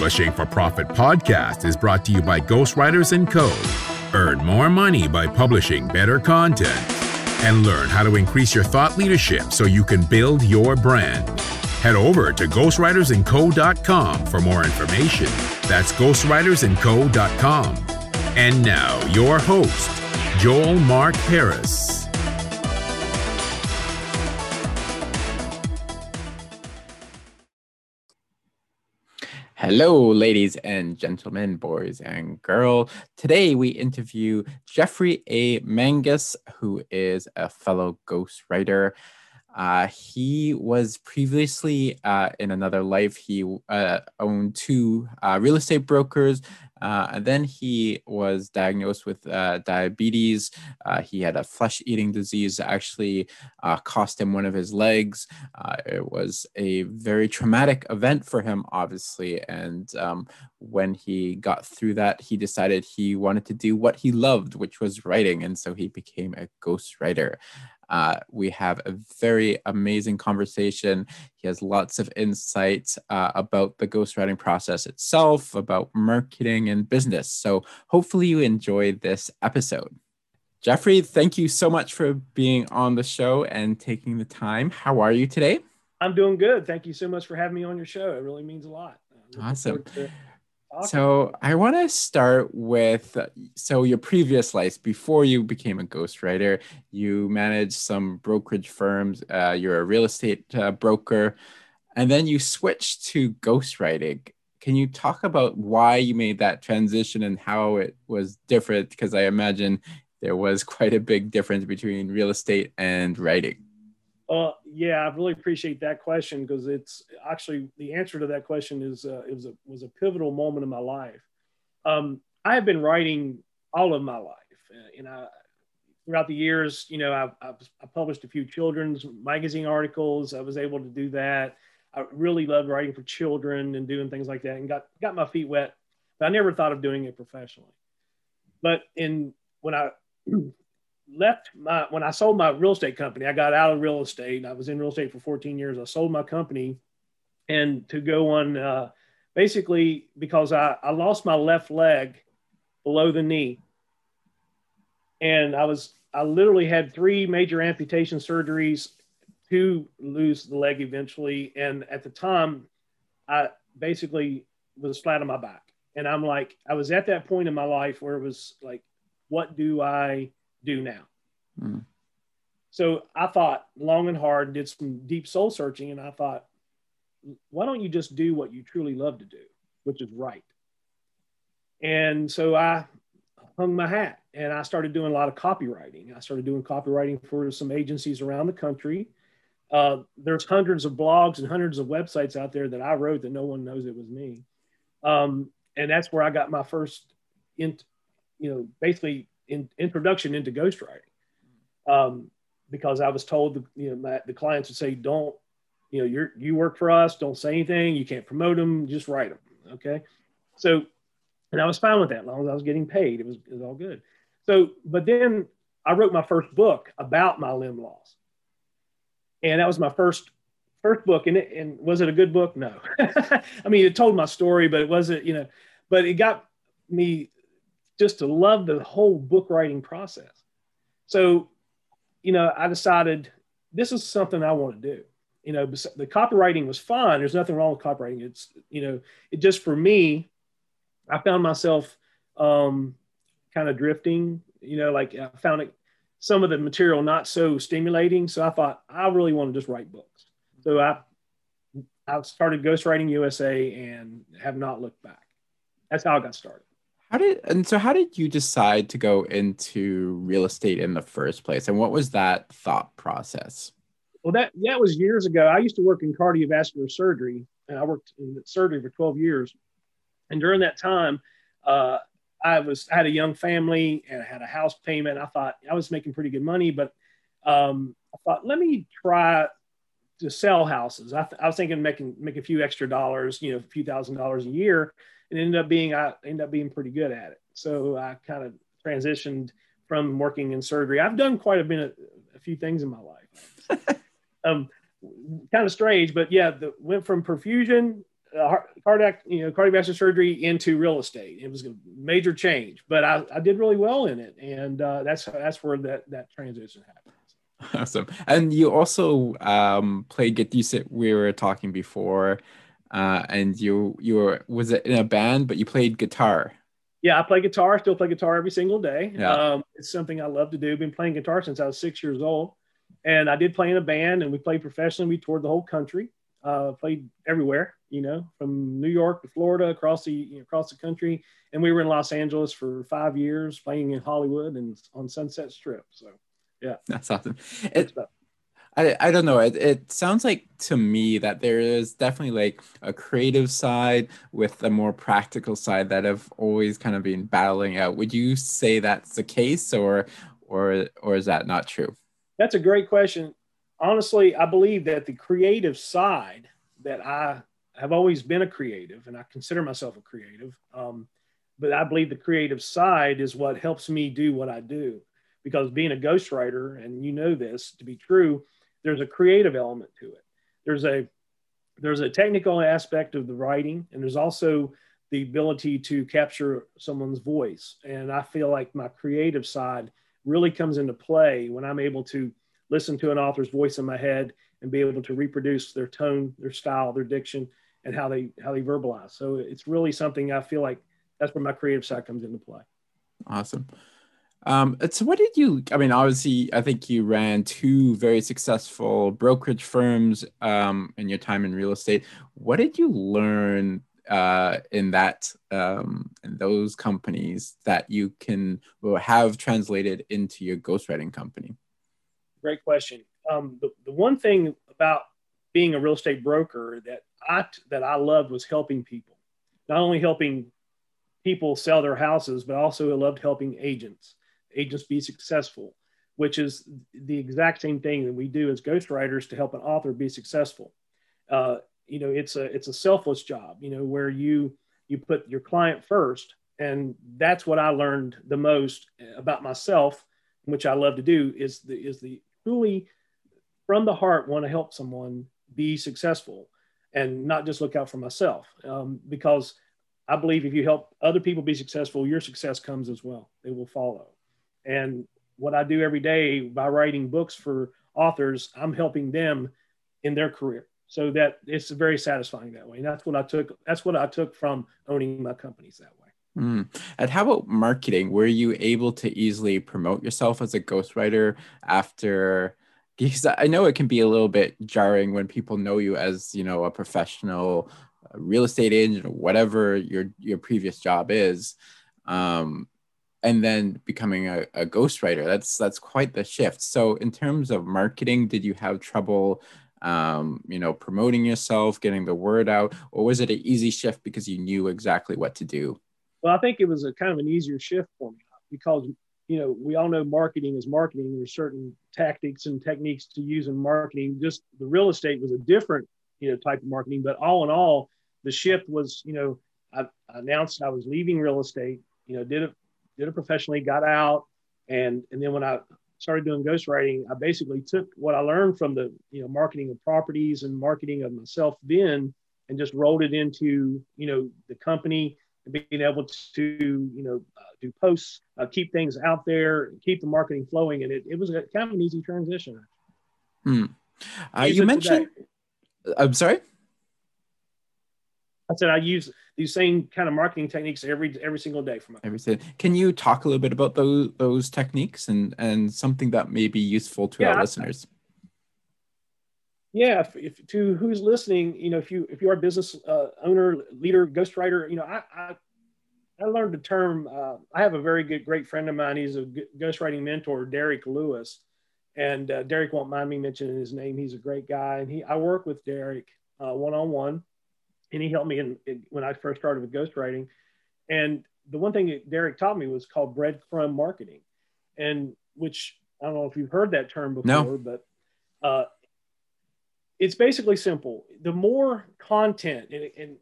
Publishing for Profit podcast is brought to you by Ghostwriters & Co. Earn more money by publishing better content and learn how to increase your thought leadership so you can build your brand. Head over to ghostwritersandco.com for more information. That's ghostwritersandco.com. And now, your host, Joel Mark Harris. Hello, ladies and gentlemen, boys and girls. Today we interview Jeffrey A. Mangus, who is a fellow ghostwriter. Uh, he was previously uh, in another life. He uh, owned two uh, real estate brokers, uh, and then he was diagnosed with uh, diabetes. he had a flesh eating disease that actually cost him one of his legs. it was a very traumatic event for him, obviously. And um, when he got through that, he decided he wanted to do what he loved, which was writing. And so he became a ghostwriter. Uh, we have a very amazing conversation. He has lots of insights uh, about the ghostwriting process itself, about marketing and business. So hopefully you enjoyed this episode. Jeffrey, thank you so much for being on the show and taking the time. How are you today? I'm doing good. Thank you so much for having me on your show. It really means a lot. Awesome. So I want to start with so your previous life before you became a ghostwriter, you managed some brokerage firms. Uh, you're a real estate uh, broker, and then you switched to ghostwriting. Can you talk about why you made that transition and how it was different? Because I imagine there was quite a big difference between real estate and writing. Uh, yeah, I really appreciate that question because it's actually the answer to that question is uh, it was a was a pivotal moment in my life. Um, I have been writing all of my life, uh, and I throughout the years, you know, I've, I've, i published a few children's magazine articles. I was able to do that. I really loved writing for children and doing things like that, and got got my feet wet. But I never thought of doing it professionally. But in when I left my when I sold my real estate company, I got out of real estate. I was in real estate for 14 years. I sold my company and to go on uh, basically because I, I lost my left leg below the knee. And I was I literally had three major amputation surgeries to lose the leg eventually. And at the time, I basically was flat on my back. And I'm like, I was at that point in my life where it was like, what do I do now? Mm. So I thought long and hard, did some deep soul searching, and I thought, why don't you just do what you truly love to do, which is write? And so I hung my hat and I started doing a lot of copywriting. I started doing copywriting for some agencies around the country. Uh, there's hundreds of blogs and hundreds of websites out there that I wrote that no one knows it was me. Um, and that's where I got my first, in, you know, basically in, introduction into ghostwriting. Um, because I was told, the, you know, my, the clients would say, don't, you know, you're, you work for us, don't say anything, you can't promote them, just write them. Okay. So, and I was fine with that as long as I was getting paid, it was, it was all good. So, but then I wrote my first book about my limb loss. And that was my first first book and, it, and was it a good book no i mean it told my story but it wasn't you know but it got me just to love the whole book writing process. So, you know, I decided this is something I want to do. You know, the copywriting was fun. There's nothing wrong with copywriting. It's, you know, it just for me, I found myself um, kind of drifting, you know, like I found it, some of the material not so stimulating. So I thought I really want to just write books. So I, I started Ghostwriting USA and have not looked back. That's how I got started. How did and so how did you decide to go into real estate in the first place? And what was that thought process? Well, that that was years ago. I used to work in cardiovascular surgery, and I worked in surgery for 12 years. And during that time, uh, I was I had a young family and I had a house payment. I thought I was making pretty good money, but um, I thought let me try to sell houses. I, th- I was thinking making make a few extra dollars, you know, a few thousand dollars a year it ended up being I ended up being pretty good at it. So I kind of transitioned from working in surgery. I've done quite a bit, a, a few things in my life. um, kind of strange, but yeah, the, went from perfusion uh, cardiac, you know, cardiovascular surgery into real estate. It was a major change, but I, I did really well in it, and uh, that's that's where that that transition happened. Awesome. And you also um, played You said We were talking before, uh, and you you were was it in a band, but you played guitar. Yeah, I play guitar. Still play guitar every single day. Yeah. Um, it's something I love to do. Been playing guitar since I was six years old, and I did play in a band, and we played professionally. We toured the whole country. Uh, played everywhere, you know, from New York to Florida, across the you know, across the country, and we were in Los Angeles for five years, playing in Hollywood and on Sunset Strip. So, yeah, that's awesome. It, I, I don't know. It, it sounds like to me that there is definitely like a creative side with a more practical side that have always kind of been battling out. Would you say that's the case, or or or is that not true? That's a great question honestly, I believe that the creative side that I have always been a creative, and I consider myself a creative. Um, but I believe the creative side is what helps me do what I do. Because being a ghostwriter, and you know this to be true, there's a creative element to it. There's a there's a technical aspect of the writing, and there's also the ability to capture someone's voice. And I feel like my creative side really comes into play when I'm able to listen to an author's voice in my head and be able to reproduce their tone, their style, their diction, and how they how they verbalize. So it's really something I feel like that's where my creative side comes into play. Awesome. Um, so what did you, I mean, obviously, I think you ran two very successful brokerage firms um, in your time in real estate. What did you learn uh, in that, um, in those companies that you can have translated into your ghostwriting company? great question. Um, the, the one thing about being a real estate broker that I that I loved was helping people, not only helping people sell their houses, but also I loved helping agents, agents be successful, which is the exact same thing that we do as ghostwriters to help an author be successful. Uh, you know, it's a it's a selfless job. You know, where you you put your client first, and that's what I learned the most about myself, which I love to do is the is the truly from the heart want to help someone be successful and not just look out for myself um, because i believe if you help other people be successful your success comes as well they will follow and what i do every day by writing books for authors i'm helping them in their career so that it's very satisfying that way and that's what i took that's what i took from owning my companies that way Mm. And how about marketing? Were you able to easily promote yourself as a ghostwriter after? Because I know it can be a little bit jarring when people know you as you know a professional real estate agent or whatever your your previous job is, um, and then becoming a, a ghostwriter. That's that's quite the shift. So in terms of marketing, did you have trouble? Um, you know, promoting yourself, getting the word out, or was it an easy shift because you knew exactly what to do? Well, I think it was a kind of an easier shift for me because you know we all know marketing is marketing. There's certain tactics and techniques to use in marketing. Just the real estate was a different you know type of marketing, but all in all, the shift was you know I, announced I was leaving real estate. You know, did it did it professionally, got out, and and then when I started doing ghostwriting, I basically took what I learned from the you know marketing of properties and marketing of myself then, and just rolled it into you know the company being able to you know uh, do posts, uh, keep things out there, keep the marketing flowing, and it, it was a, kind of an easy transition. Hmm. Uh, you mentioned. Today. I'm sorry. I said I use these same kind of marketing techniques every every single day for my every day. Can you talk a little bit about those those techniques and and something that may be useful to yeah, our I, listeners? yeah if, if, to who's listening you know if you if you are a business uh, owner leader ghostwriter you know i i, I learned the term uh, i have a very good great friend of mine he's a ghostwriting mentor derek lewis and uh, derek won't mind me mentioning his name he's a great guy and he i work with derek uh, one-on-one and he helped me in, in, when i first started with ghostwriting and the one thing that derek taught me was called breadcrumb marketing and which i don't know if you've heard that term before no. but uh, it's basically simple. The more content, and, and,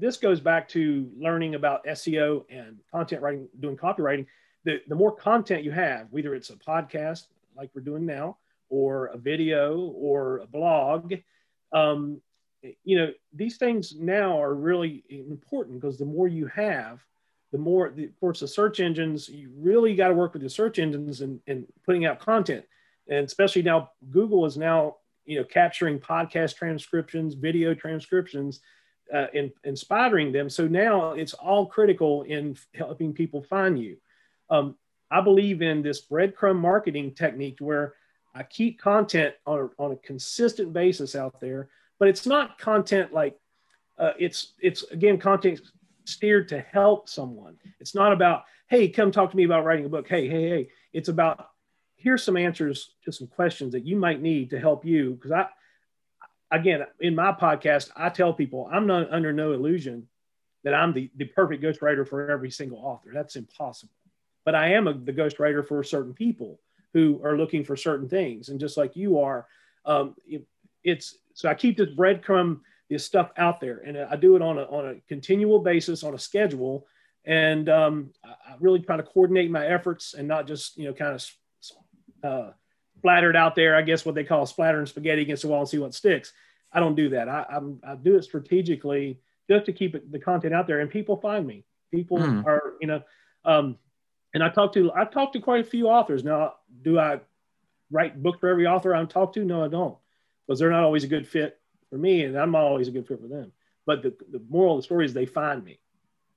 this goes back to learning about SEO and content writing, doing copywriting. The, the more content you have, whether it's a podcast like we're doing now, or a video, or a blog, um, you know, these things now are really important because the more you have, the more, the, of course, the search engines, you really got to work with the search engines and, and putting out content. And especially now, Google is now, you know, capturing podcast transcriptions, video transcriptions, uh, and, spidering them. So now it's all critical in helping people find you. Um, I believe in this breadcrumb marketing technique where I keep content on on a consistent basis out there, but it's not content like uh, it's it's again content steered to help someone. It's not about hey, come talk to me about writing a book. Hey, hey, hey. It's about here's some answers to some questions that you might need to help you because I again in my podcast I tell people I'm not under no illusion that I'm the, the perfect ghostwriter for every single author. That's impossible. But I am a, the ghostwriter for certain people who are looking for certain things. And just like you are, um, it, it's so I keep this breadcrumb, this stuff out there, and I do it on a on a continual basis, on a schedule, and um, I really try to coordinate my efforts and not just you know kind of uh, splattered out there. I guess what they call splattering spaghetti against the wall and see what sticks. I don't do that. I, I'm, I do it strategically just to keep it, the content out there, and people find me. People mm. are you know. Um, and I talked to I talked to quite a few authors. Now, do I write books for every author I'm talked to? No, I don't, because they're not always a good fit for me, and I'm not always a good fit for them. But the, the moral of the story is they find me,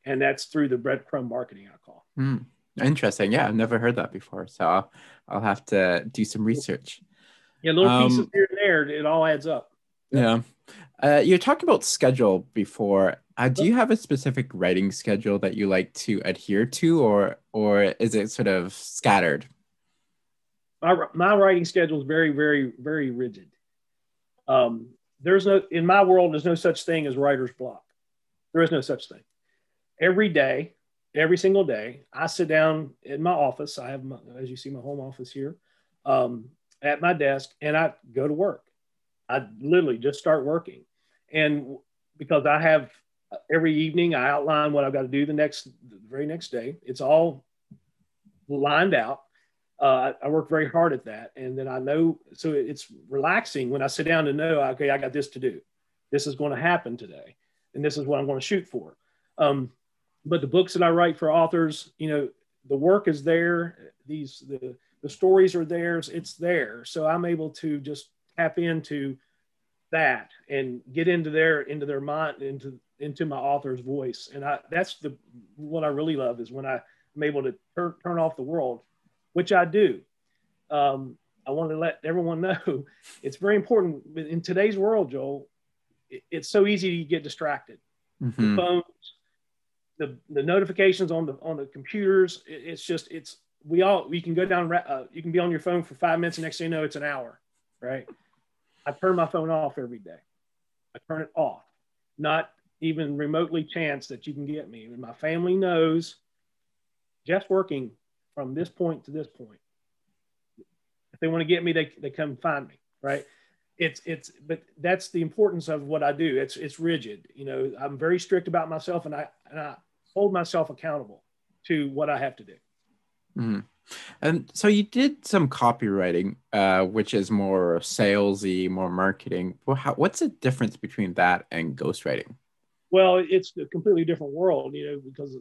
and that's through the breadcrumb marketing I call. Mm, interesting. Yeah, I've never heard that before, so I'll, I'll have to do some research. Yeah, little um, pieces here and there, it all adds up. Yeah. Uh, you talked about schedule before. Uh, do you have a specific writing schedule that you like to adhere to, or or is it sort of scattered? My my writing schedule is very very very rigid. Um, there's no in my world. There's no such thing as writer's block. There is no such thing. Every day, every single day, I sit down in my office. I have, my, as you see, my home office here, um, at my desk, and I go to work. I literally just start working, and because I have every evening I outline what I've got to do the next, the very next day. It's all lined out. Uh, I, work very hard at that, and then I know. So it's relaxing when I sit down to know, okay, I got this to do. This is going to happen today, and this is what I'm going to shoot for. Um, but the books that I write for authors, you know, the work is there. These the the stories are theirs. It's there. So I'm able to just tap into that and get into their into their mind into into my author's voice and i that's the what i really love is when I, am able to turn, turn off the world which i do um, i want to let everyone know it's very important in today's world joel it's so easy to get distracted mm-hmm. the phones the, the notifications on the on the computers it's just it's we all we can go down uh, you can be on your phone for five minutes and next thing you know it's an hour right I turn my phone off every day. I turn it off. Not even remotely chance that you can get me. And my family knows Jeff's working from this point to this point. If they want to get me, they, they come find me, right? It's it's but that's the importance of what I do. It's it's rigid. You know, I'm very strict about myself and I and I hold myself accountable to what I have to do. Mm-hmm. And so you did some copywriting, uh, which is more salesy, more marketing. Well, how, what's the difference between that and ghostwriting? Well, it's a completely different world, you know, because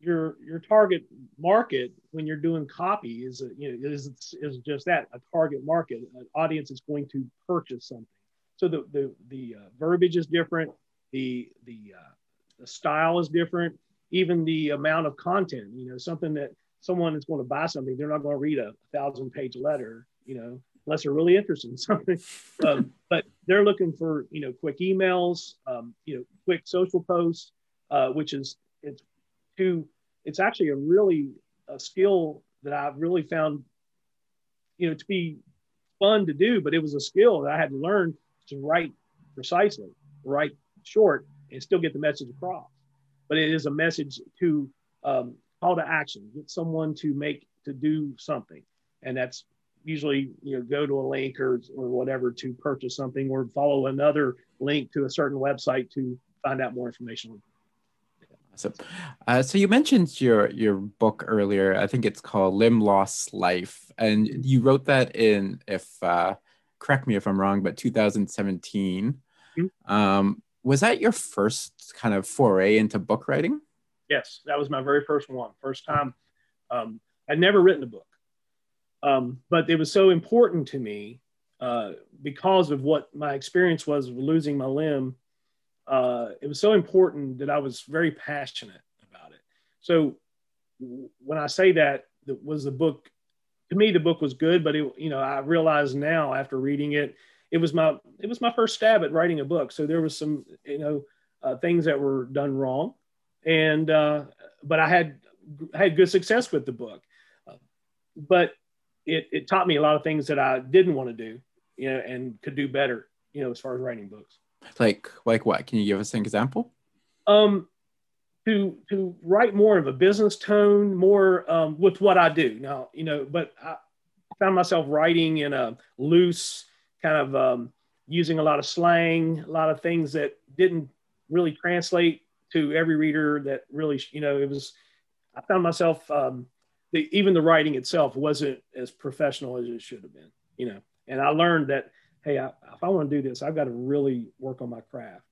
your your target market when you're doing copy is a, you know is is just that a target market, an audience is going to purchase something. So the the the uh, verbiage is different, the the uh, the style is different, even the amount of content. You know, something that someone is going to buy something, they're not going to read a thousand page letter, you know, unless they're really interested in something. um, but they're looking for, you know, quick emails, um, you know, quick social posts, uh, which is, to, it's actually a really a skill that I've really found, you know, to be fun to do, but it was a skill that I had to learn to write precisely, write short, and still get the message across. But it is a message to um, call to action, get someone to make to do something, and that's usually you know go to a link or or whatever to purchase something or follow another link to a certain website to find out more information. Awesome. Uh, so you mentioned your your book earlier. I think it's called Limb Loss Life, and you wrote that in if uh, correct me if I'm wrong, but 2017. Mm-hmm. Um, was that your first kind of foray into book writing? Yes, that was my very first one. First time. Um, I'd never written a book, um, but it was so important to me uh, because of what my experience was of losing my limb. Uh, it was so important that I was very passionate about it. So when I say that, that was the book to me the book was good but it you know i realize now after reading it it was my it was my first stab at writing a book. So there was some you know uh, things that were done wrong. And uh, but i had had good success with the book. But it, it taught me a lot of things that i didn't want to do you know and could do better you know as far as writing books like like what can you give us an example um to to write more of a business tone, more um, with what I do now. You know, but I found myself writing in a loose kind of um, using a lot of slang, a lot of things that didn't really translate to every reader. That really, you know, it was. I found myself um, the, even the writing itself wasn't as professional as it should have been. You know, and I learned that hey, I, if I want to do this, I've got to really work on my craft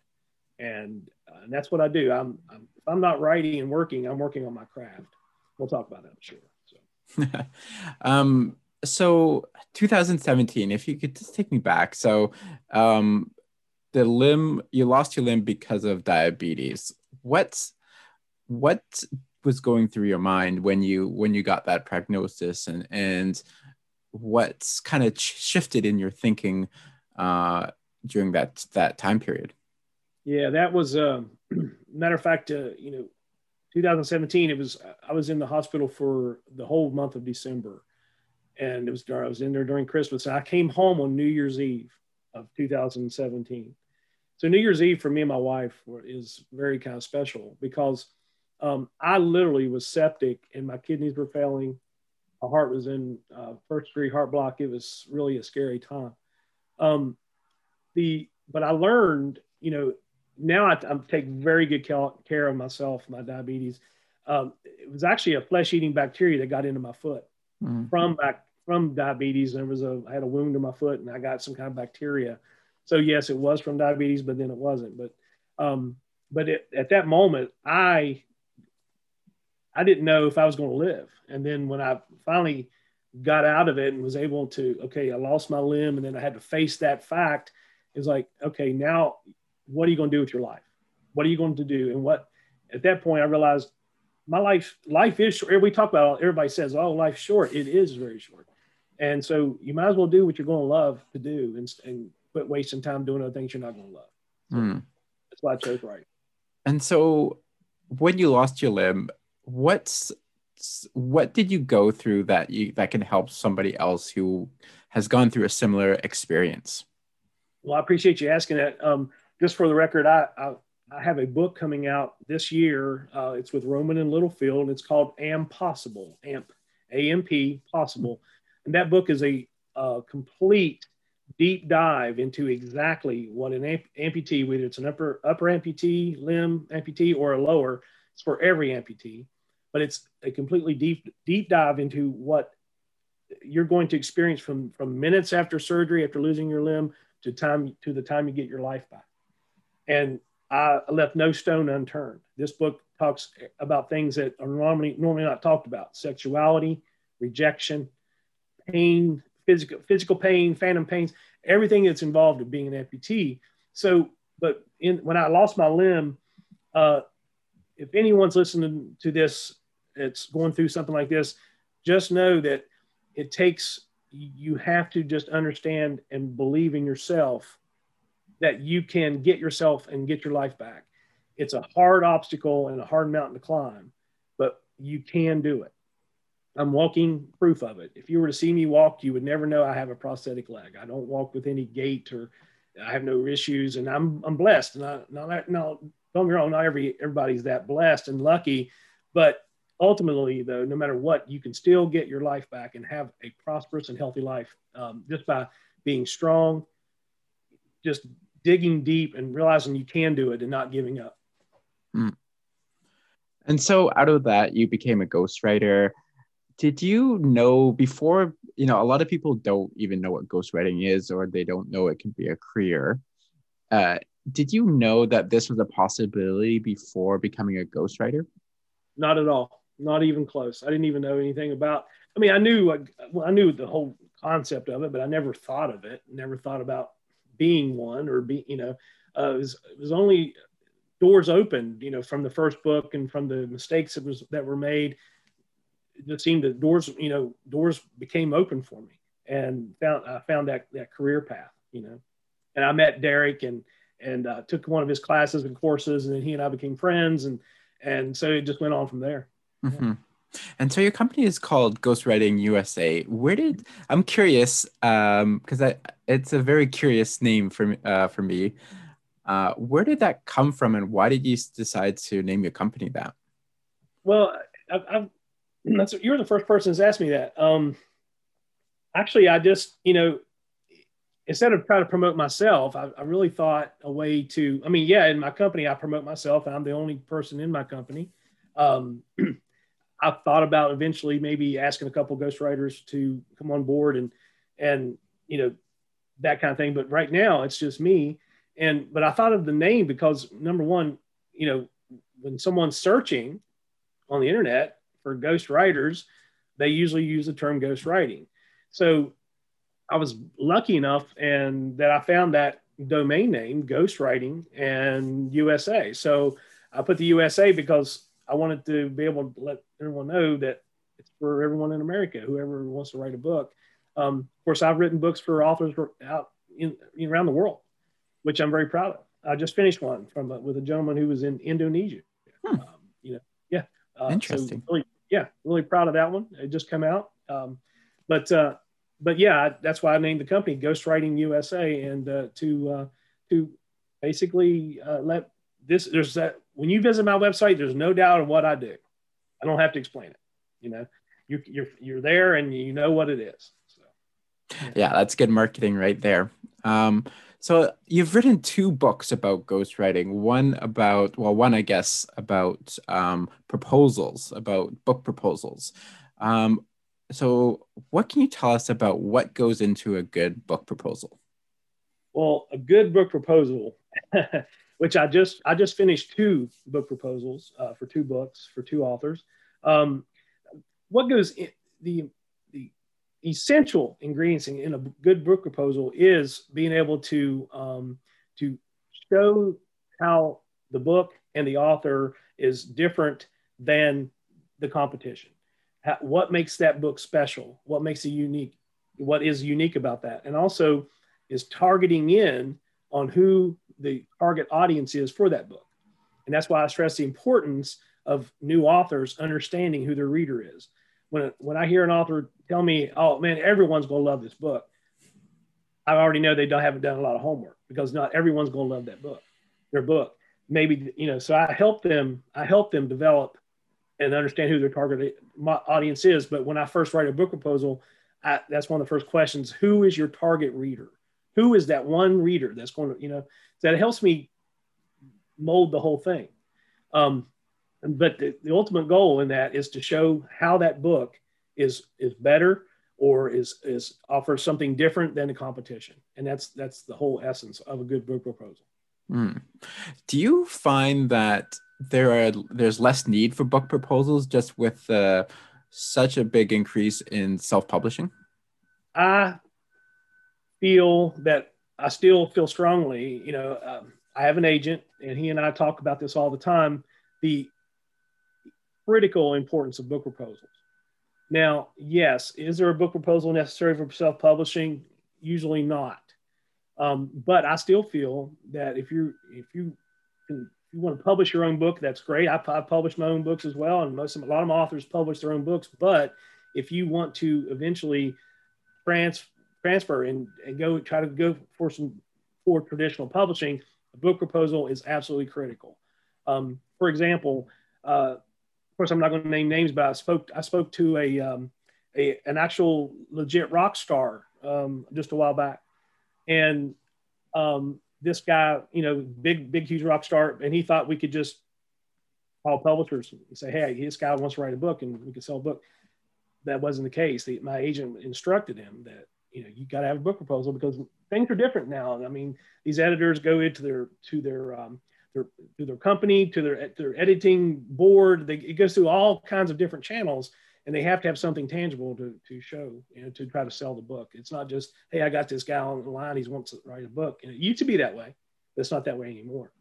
and, uh, and that's what I do. I'm, I'm, if I'm not writing and working, I'm working on my craft. We'll talk about that, I'm sure. So. um, so 2017, if you could just take me back. So um, the limb, you lost your limb because of diabetes. What's what was going through your mind when you when you got that prognosis and and what's kind of shifted in your thinking uh, during that that time period? Yeah, that was uh, matter of fact. Uh, you know, 2017. It was I was in the hospital for the whole month of December, and it was I was in there during Christmas. I came home on New Year's Eve of 2017. So New Year's Eve for me and my wife is very kind of special because um, I literally was septic and my kidneys were failing. My heart was in uh, first degree heart block. It was really a scary time. Um, the but I learned, you know, now I, I take very good care of myself, my diabetes. Um, it was actually a flesh-eating bacteria that got into my foot mm. from back from diabetes. There was a I had a wound in my foot, and I got some kind of bacteria. So yes, it was from diabetes, but then it wasn't. But um, but it, at that moment, I I didn't know if I was going to live. And then when I finally got out of it and was able to, okay, I lost my limb, and then I had to face that fact. It's like, okay, now what are you going to do with your life? What are you going to do? And what, at that point, I realized my life, life is short. We talk about, everybody says, oh, life's short. It is very short. And so you might as well do what you're going to love to do and, and quit wasting time doing other things you're not going to love. So mm. That's why I chose right. And so when you lost your limb, what's, what did you go through that you, that can help somebody else who has gone through a similar experience? Well, I appreciate you asking that. Um, just for the record, I, I, I have a book coming out this year. Uh, it's with Rowman and Littlefield, and it's called Am Possible, AMP, AMP Possible. And that book is a, a complete deep dive into exactly what an amp- amputee, whether it's an upper upper amputee, limb amputee, or a lower, it's for every amputee. But it's a completely deep deep dive into what you're going to experience from from minutes after surgery, after losing your limb, to time to the time you get your life back and I left no stone unturned. This book talks about things that are normally normally not talked about: sexuality, rejection, pain, physical physical pain, phantom pains, everything that's involved in being an amputee. So, but in, when I lost my limb, uh, if anyone's listening to this, it's going through something like this, just know that it takes you have to just understand and believe in yourself that you can get yourself and get your life back. It's a hard obstacle and a hard mountain to climb, but you can do it. I'm walking proof of it. If you were to see me walk, you would never know I have a prosthetic leg. I don't walk with any gait or I have no issues, and I'm I'm blessed. And I, not no, don't get me wrong, not every everybody's that blessed and lucky, but ultimately, though, no matter what, you can still get your life back and have a prosperous and healthy life um, just by being strong, just digging deep and realizing you can do it and not giving up. Mm. And so out of that, you became a ghostwriter. Did you know before, you know, a lot of people don't even know what ghostwriting is or they don't know it can be a career. Uh, did you know that this was a possibility before becoming a ghostwriter? Not at all. Not even close. I didn't even know anything about. I mean, I knew Well, I knew the whole concept of it, but I never thought of it. Never thought about being one or be. You know, uh, it, was, it was only doors opened. You know, from the first book and from the mistakes that was that were made. It just seemed that doors. You know, doors became open for me, and found I found that that career path. You know, and I met Derek and and uh, took one of his classes and courses, and then he and I became friends, and and so it just went on from there. Mm-hmm. And so your company is called Ghostwriting USA. Where did I'm curious because um, it's a very curious name for uh, for me. Uh, where did that come from, and why did you decide to name your company that? Well, I've, I've, that's you're the first person who's asked me that. Um, actually, I just you know instead of trying to promote myself, I, I, really thought a way to, I mean, yeah, in my company, I promote myself. I'm the only person in my company. Um, I thought about eventually maybe asking a couple ghostwriters to come on board and, and, you know, that kind of thing. But right now it's just me. And, but I thought of the name because number one, you know, when someone's searching on the internet for ghostwriters, they usually use the term ghostwriting. So I was lucky enough and that I found that domain name, Ghostwriting and USA. So I put the USA because I wanted to be able to let everyone know that it's for everyone in America, whoever wants to write a book. Um, of course, I've written books for authors out in, in, around the world, which I'm very proud of. I just finished one from a, with a gentleman who was in Indonesia. Hmm. Um, you know, yeah, uh, interesting. So really, yeah, really proud of that one. It just came out. Um, but uh, but yeah, that's why I named the company Ghostwriting USA, and uh, to uh, to basically uh, let this. There's that when you visit my website, there's no doubt of what I do. I don't have to explain it. You know, you're you're you're there and you know what it is. So, yeah, yeah that's good marketing right there. Um, so you've written two books about ghostwriting. One about well, one I guess about um, proposals, about book proposals. Um, so what can you tell us about what goes into a good book proposal well a good book proposal which i just i just finished two book proposals uh, for two books for two authors. Um, what goes in the the essential ingredients in, in, a good book proposal is being able to um, to show how the book and the author is different than the competition. What makes that book special? What makes it unique? What is unique about that? And also is targeting in on who the target audience is for that book and that's why i stress the importance of new authors understanding who their reader is when, when i hear an author tell me oh man everyone's going to love this book i already know they don't haven't done a lot of homework because not everyone's going to love that book their book maybe you know so i help them i help them develop and understand who their target audience is. But when I first write a book proposal, I, that's one of the first questions: Who is your target reader? Who is that one reader that's going to, you know, that helps me mold the whole thing. Um, but the, the ultimate goal in that is to show how that book is is better or is is offers something different than the competition, and that's that's the whole essence of a good book proposal. Mm. Do you find that there are there's less need for book proposals just with uh, such a big increase in self-publishing? I feel that I still feel strongly. You know, um, I have an agent, and he and I talk about this all the time. The critical importance of book proposals. Now, yes, is there a book proposal necessary for self-publishing? Usually not. Um, but I still feel that if you if you can if you want to publish your own book, that's great. I, I publish my own books as well, and most of, a lot of authors publish their own books. But if you want to eventually trans, transfer and, and go try to go for some for traditional publishing, a book proposal is absolutely critical. Um, for example, uh, of course, I'm not going to name names, but I spoke I spoke to a, um, a an actual legit rock star um, just a while back, and um, this guy, you know, big, big, huge rock star, and he thought we could just call publishers and say, hey, this guy wants to write a book and we could sell a book. That wasn't the case. The, my agent instructed him that you know, you got to have a book proposal because things are different now. I mean, these editors go into their to their um, their to their company to their their editing board. They, it goes through all kinds of different channels, and they have to have something tangible to to show you know to try to sell the book. It's not just hey, I got this guy on the line. He wants to write a book. And it used to be that way, it's not that way anymore.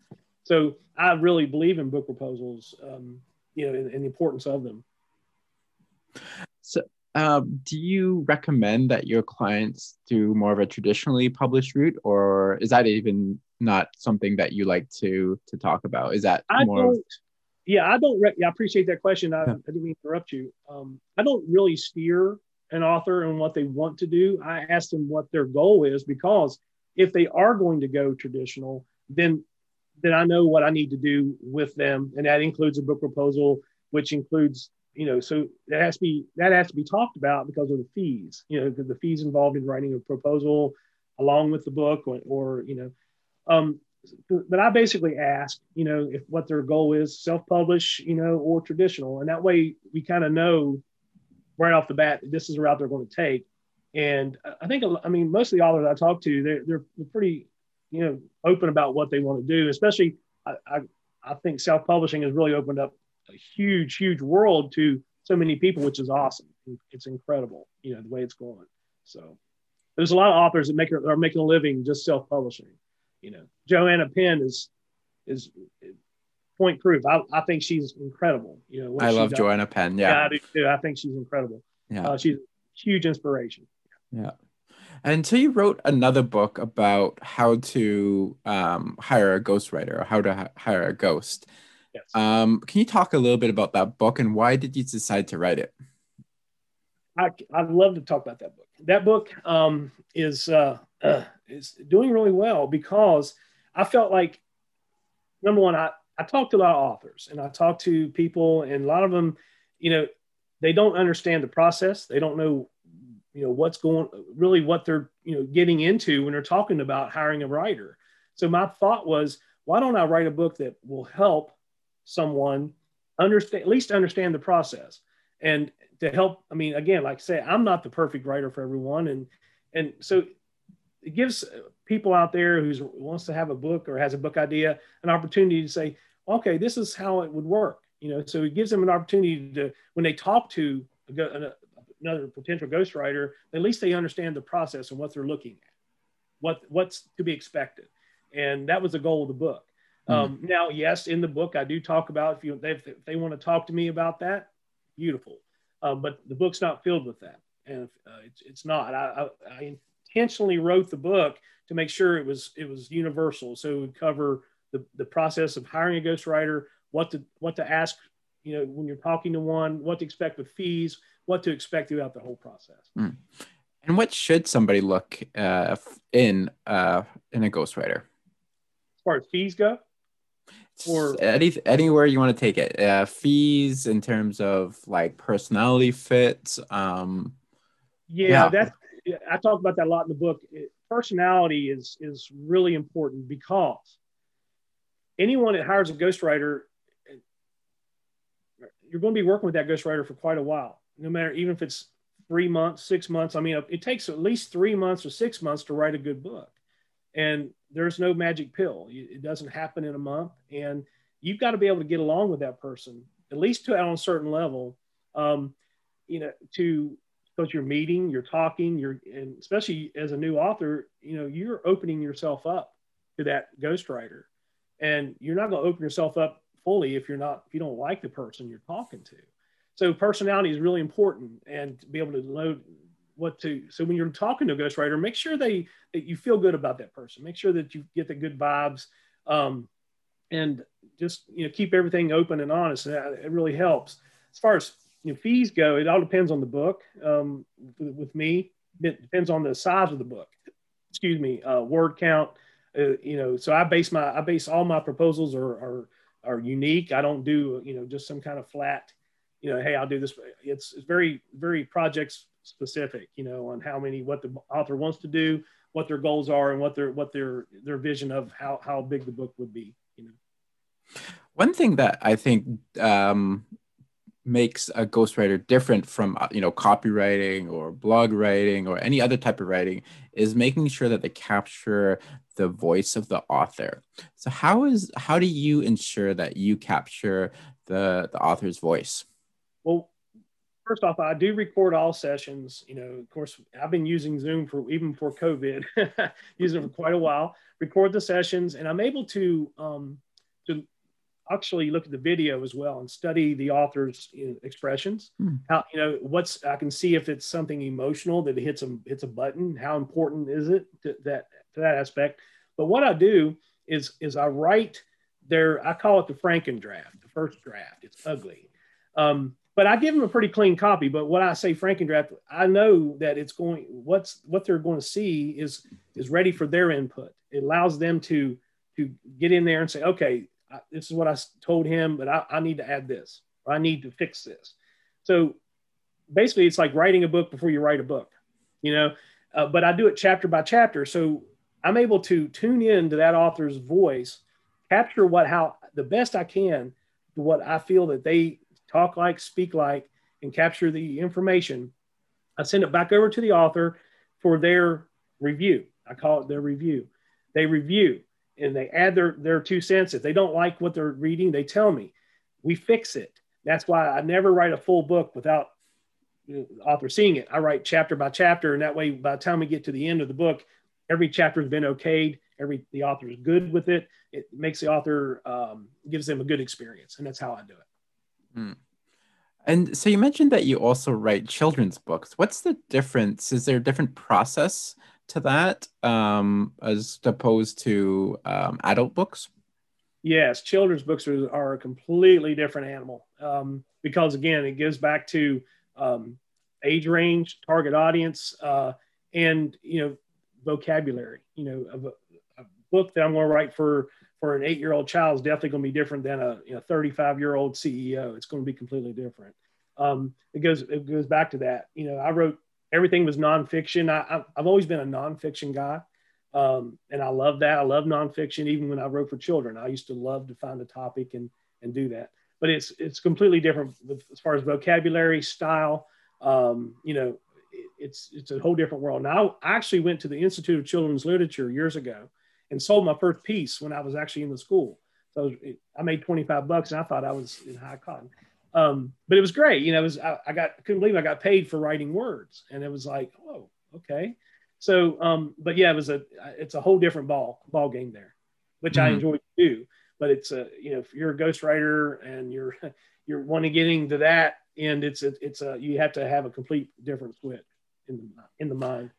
So I really believe in book proposals. Um, you know, and, and the importance of them. Um, do you recommend that your clients do more of a traditionally published route, or is that even not something that you like to to talk about? Is that I more? Of... Yeah, I don't. Re- yeah, I appreciate that question. I, yeah. I didn't mean to interrupt you. Um, I don't really steer an author and what they want to do. I ask them what their goal is because if they are going to go traditional, then then I know what I need to do with them, and that includes a book proposal, which includes you know, so that has to be that has to be talked about because of the fees, you know, the fees involved in writing a proposal along with the book, or, or you know, um, but I basically ask, you know, if what their goal is, self-publish, you know, or traditional, and that way we kind of know right off the bat this is the route they're going to take. And I think, I mean, most of the authors I talk to, they're they're pretty, you know, open about what they want to do. Especially, I I, I think self-publishing has really opened up a huge, huge world to so many people, which is awesome. It's incredible, you know, the way it's going. So there's a lot of authors that make are making a living just self-publishing. You know, Joanna Penn is is point proof. I, I think she's incredible. You know, I love Joanna Penn. Yeah. yeah, I do too. I think she's incredible. Yeah, uh, she's a huge inspiration. Yeah. And so you wrote another book about how to um, hire a ghostwriter or how to h- hire a ghost. Yes. Um, can you talk a little bit about that book and why did you decide to write it? I, I'd love to talk about that book. That book um, is uh, uh, is doing really well because I felt like number one, I, I talked to a lot of authors and I talked to people and a lot of them, you know, they don't understand the process. They don't know, you know, what's going really what they're, you know, getting into when they're talking about hiring a writer. So my thought was, why don't I write a book that will help someone understand at least understand the process. And to help i mean again like i say i'm not the perfect writer for everyone. And and so it gives people out there who wants to have a book or has a book idea an opportunity to say okay this is how it would work. You know so it gives them an opportunity to when they talk to another potential ghostwriter at least they understand the process and what they're looking at what what's to be expected. And that was the goal of the book Mm. Um, now, yes, in the book, I do talk about if you if, if they want to talk to me about that, beautiful. Uh, but the book's not filled with that, and uh, it's, it's not. I, I, I, intentionally wrote the book to make sure it was it was universal, so it would cover the, the process of hiring a ghostwriter, what to what to ask, you know, when you're talking to one, what to expect with fees, what to expect throughout the whole process. Mm. And what should somebody look uh, in uh, in a ghostwriter? As far as fees go, or any anywhere you want to take it. Uh, fees in terms of like personality fit um yeah, yeah. that's i talk about that a lot in the book. It, personality is is really important because anyone that hires a ghostwriter you're going to be working with that ghostwriter for quite a while no matter even if it's three months six months. I mean it takes at least three months or six months to write a good book. And there's no magic pill. It doesn't happen in a month, and you've got to be able to get along with that person at least to on a certain level. Um, you know, to because you're meeting, you're talking, you're and especially as a new author, you know, you're opening yourself up to that ghostwriter, and you're not going to open yourself up fully if you're not if you don't like the person you're talking to. So personality is really important, and to be able to load what to so when you're talking to a ghostwriter make sure they that you feel good about that person. Make sure that you get the good vibes um, and just you know keep everything open and honest and it really helps. As far as you know, fees go it all depends on the book um, with, me. It depends on the size of the book. Excuse me uh, word count uh, you know so i base my i base all my proposals are, are are unique. I don't do you know just some kind of flat you know hey i'll do this. It's, it's very very projects specific, you know, on how many, what the author wants to do, what their goals are, and what their what their their vision of how how big the book would be. You know, one thing that I think um, makes a ghostwriter different from uh, you know copywriting or blog writing or any other type of writing is making sure that they capture the voice of the author so how is how do you ensure that you capture the the author's voice well first off i do record all sessions you know of course i've been using zoom for even before covid using it for quite a while record the sessions and i'm able to um, to actually look at the video as well and study the author's you know, expressions. Hmm. How you know what's I can see if it's something emotional that hits a hits a button. How important is it to that to that aspect? But what I do is is I write there. I call it the Franken draft, the first draft. It's ugly. Um, but I give them a pretty clean copy. But what I say Franken draft, I know that it's going what's what they're going to see is is ready for their input. It allows them to to get in there and say, okay, this is what I told him, but I, I need to add this, or I need to fix this. So basically, it's like writing a book before you write a book, you know. Uh, but I do it chapter by chapter, so I'm able to tune in to that author's voice, capture what how the best I can, what I feel that they talk like, speak like, and capture the information. I send it back over to the author for their review. I call it their review. They review and they add their, their two cents. If they don't like what they're reading, they tell me. We fix it. That's why I never write a full book without the author seeing it. I write chapter by chapter, and that way, by the time we get to the end of the book, every chapter has been okayed. Every the author is good with it. It makes the author um, gives them a good experience, and that's how I do it. Mm. And so you mentioned that you also write children's books. What's the difference? Is there a different process to that um, as opposed to um, adult books? Yes, children's books are, are a completely different animal um, because, again, it gives back to um, age range, target audience, uh, and you know vocabulary. You know, a, a book that I'm going to write for for an eight year old child is definitely going to be different than a you know, 35 year old CEO. It's going to be completely different. Um, it goes it goes back to that. You know, I wrote everything was nonfiction. I, have always been a nonfiction guy. Um, and I love that. I love nonfiction. Even when I wrote for children, I used to love to find a topic and, and do that. But it's, it's completely different with, as far as vocabulary, style. Um, you know, it, it's, it's a whole different world. Now, I actually went to the Institute of Children's Literature years ago and sold my first piece when I was actually in the school. So I made 25 bucks and I thought I was in high cotton. Um, but it was great. You know, it was, I, I got, couldn't believe I got paid for writing words and it was like, oh, okay. So, um, but yeah, it was a, it's a whole different ball, ball game there, which mm-hmm. I enjoy too. but it's a, you know, if you're a ghostwriter and you're, you're wanting getting to that and it's a, it's a, you have to have a complete different switch in the, in the mind.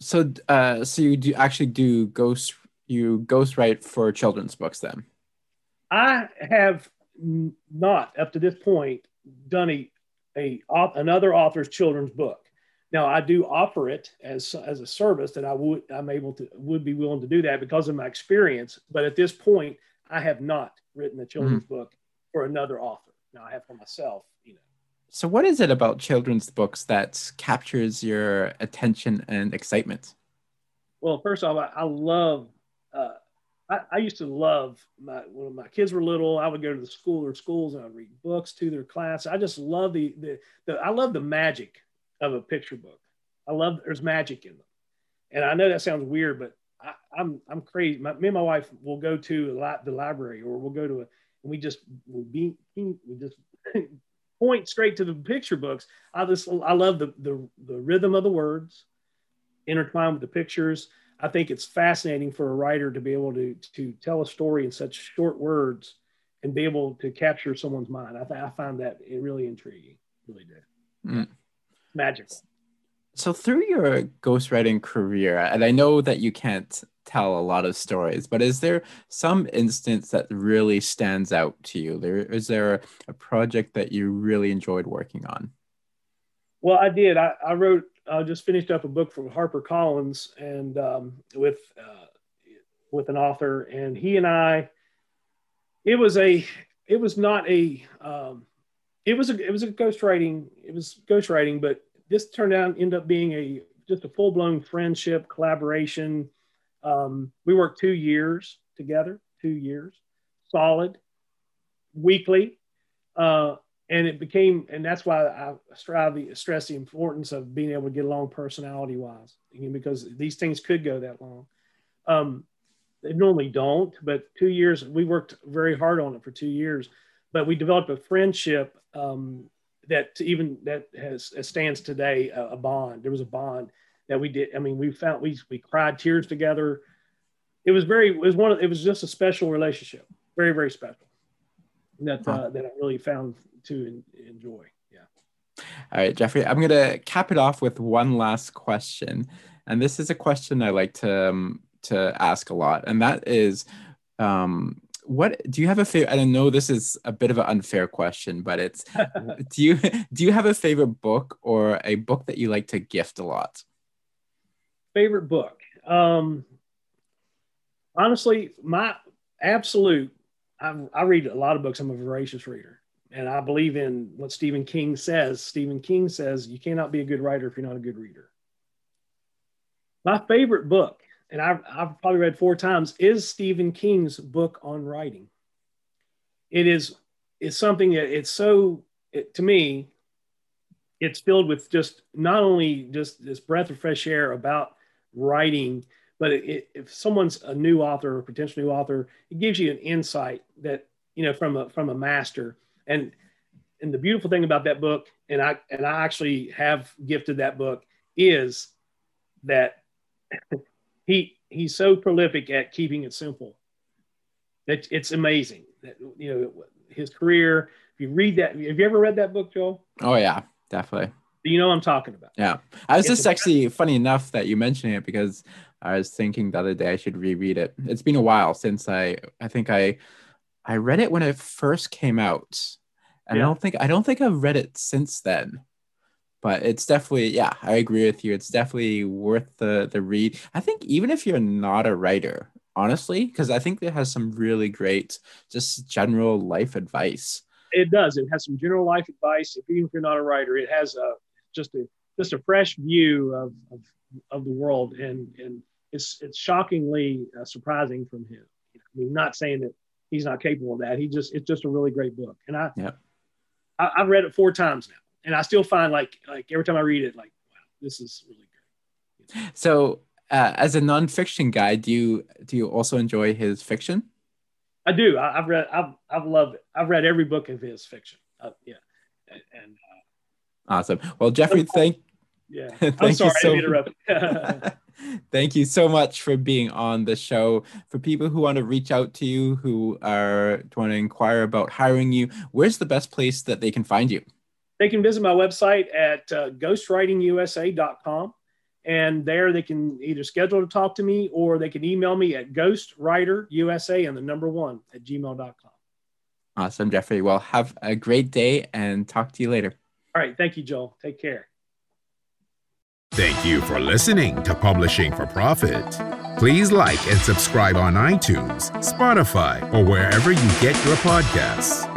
So, uh, so you do actually do ghost, you ghostwrite for children's books then? I have not up to this point done a, a another author's children's book. Now I do offer it as as a service that I would I'm able to would be willing to do that because of my experience. But at this point, I have not written a children's mm-hmm. book for another author. Now I have for myself, you know. So what is it about children's books that captures your attention and excitement? Well, first off, I, I love uh, I, I, used to love my when my kids were little. I would go to the school or schools and I'd read books to their class. I just love the, the the I love the magic of a picture book. I love there's magic in them, and I know that sounds weird, but I, am I'm, I'm crazy. My, me and my wife will go to li- the library or we'll go to a and we just we be we just point straight to the picture books. I just I love the the the rhythm of the words intertwined with the pictures. I think it's fascinating for a writer to be able to to tell a story in such short words and be able to capture someone's mind. I, th- I find that really intriguing. Really did. Mm. Magical. So through your ghostwriting career, and I know that you can't tell a lot of stories, but is there some instance that really stands out to you? There is there a project that you really enjoyed working on? Well, I did. I, I wrote I just finished up a book from Harper Collins and um, with uh, with an author, and he and I. It was a. It was not a. Um, it was a. It was a ghostwriting. It was ghostwriting, but this turned out end up being a just a full blown friendship collaboration. Um, we worked two years together, two years, solid, weekly, uh, and it became, and that's why I strive to stress the importance of being able to get along personality wise, because these things could go that long. Um, they normally don't, but two years, we worked very hard on it for two years, but we developed a friendship um, that even that has stands today a, a, bond. There was a bond that we did. I mean, we found we we cried tears together. It was very it was one of, it was just a special relationship, very very special that uh, that I really found to enjoy. Yeah. All right, Jeffrey, I'm gonna cap it off with one last question, and this is a question I like to um, to ask a lot, and that is. Um, what do you have a favorite? I know this is a bit of an unfair question, but it's do you do you have a favorite book or a book that you like to gift a lot? Favorite book. Um, honestly, my absolute. I, I read a lot of books. I'm a voracious reader, and I believe in what Stephen King says. Stephen King says you cannot be a good writer if you're not a good reader. My favorite book and I've, I've probably read four times, is Stephen King's book on writing. It is it's something that it's so it, to me, it's filled with just not only just this breath of fresh air about writing, but it, it, if someone's a new author or potential new author, it gives you an insight that you know from a from a master. And and the beautiful thing about that book, and I and I actually have gifted that book, is that he he's so prolific at keeping it simple. That it's amazing that you know his career if you read that have you ever read that book joel? Oh yeah definitely. You know i'm talking about. Yeah. Uh, I was it's just actually funny enough that you mentioned it because i was thinking the other day i should reread it. It's been a while since i i think i i read it when it first came out and yeah. i don't think i don't think i've read it since then but it's definitely yeah i agree with you. It's definitely worth the the read. I think even if you're not a writer honestly because i think it has some really great just general life advice. It does. It has some general life advice. If, even if you're not a writer it has a just a just a fresh view of of, of the world and and it's it's shockingly uh, surprising from him. I mean not saying that he's not capable of that. He just it's just a really great book. And i yeah I, i've read it four times now and I still find like like every time I read it, like wow, this is really good. So, uh, as a nonfiction guy, do you do you also enjoy his fiction? I do. I, have read. I've I've loved it. I've read every book of his fiction. Uh, yeah, and, and uh, awesome. Well, Jeffrey, thank yeah. I'm sorry you so. Thank you so much for being on the show. For people who want to reach out to you, who are want to inquire about hiring you, where's the best place that they can find you? they can visit my website at uh, ghostwritingusa.com. And there they can either schedule to talk to me or they can email me at ghostwriterusa and the number one at gmail.com. Awesome, Jeffrey. Well, have a great day and talk to you later. All right. Thank you, Joel. Take care. Thank you for listening to Publishing for Profit. Please like and subscribe on iTunes, Spotify, or wherever you get your podcasts.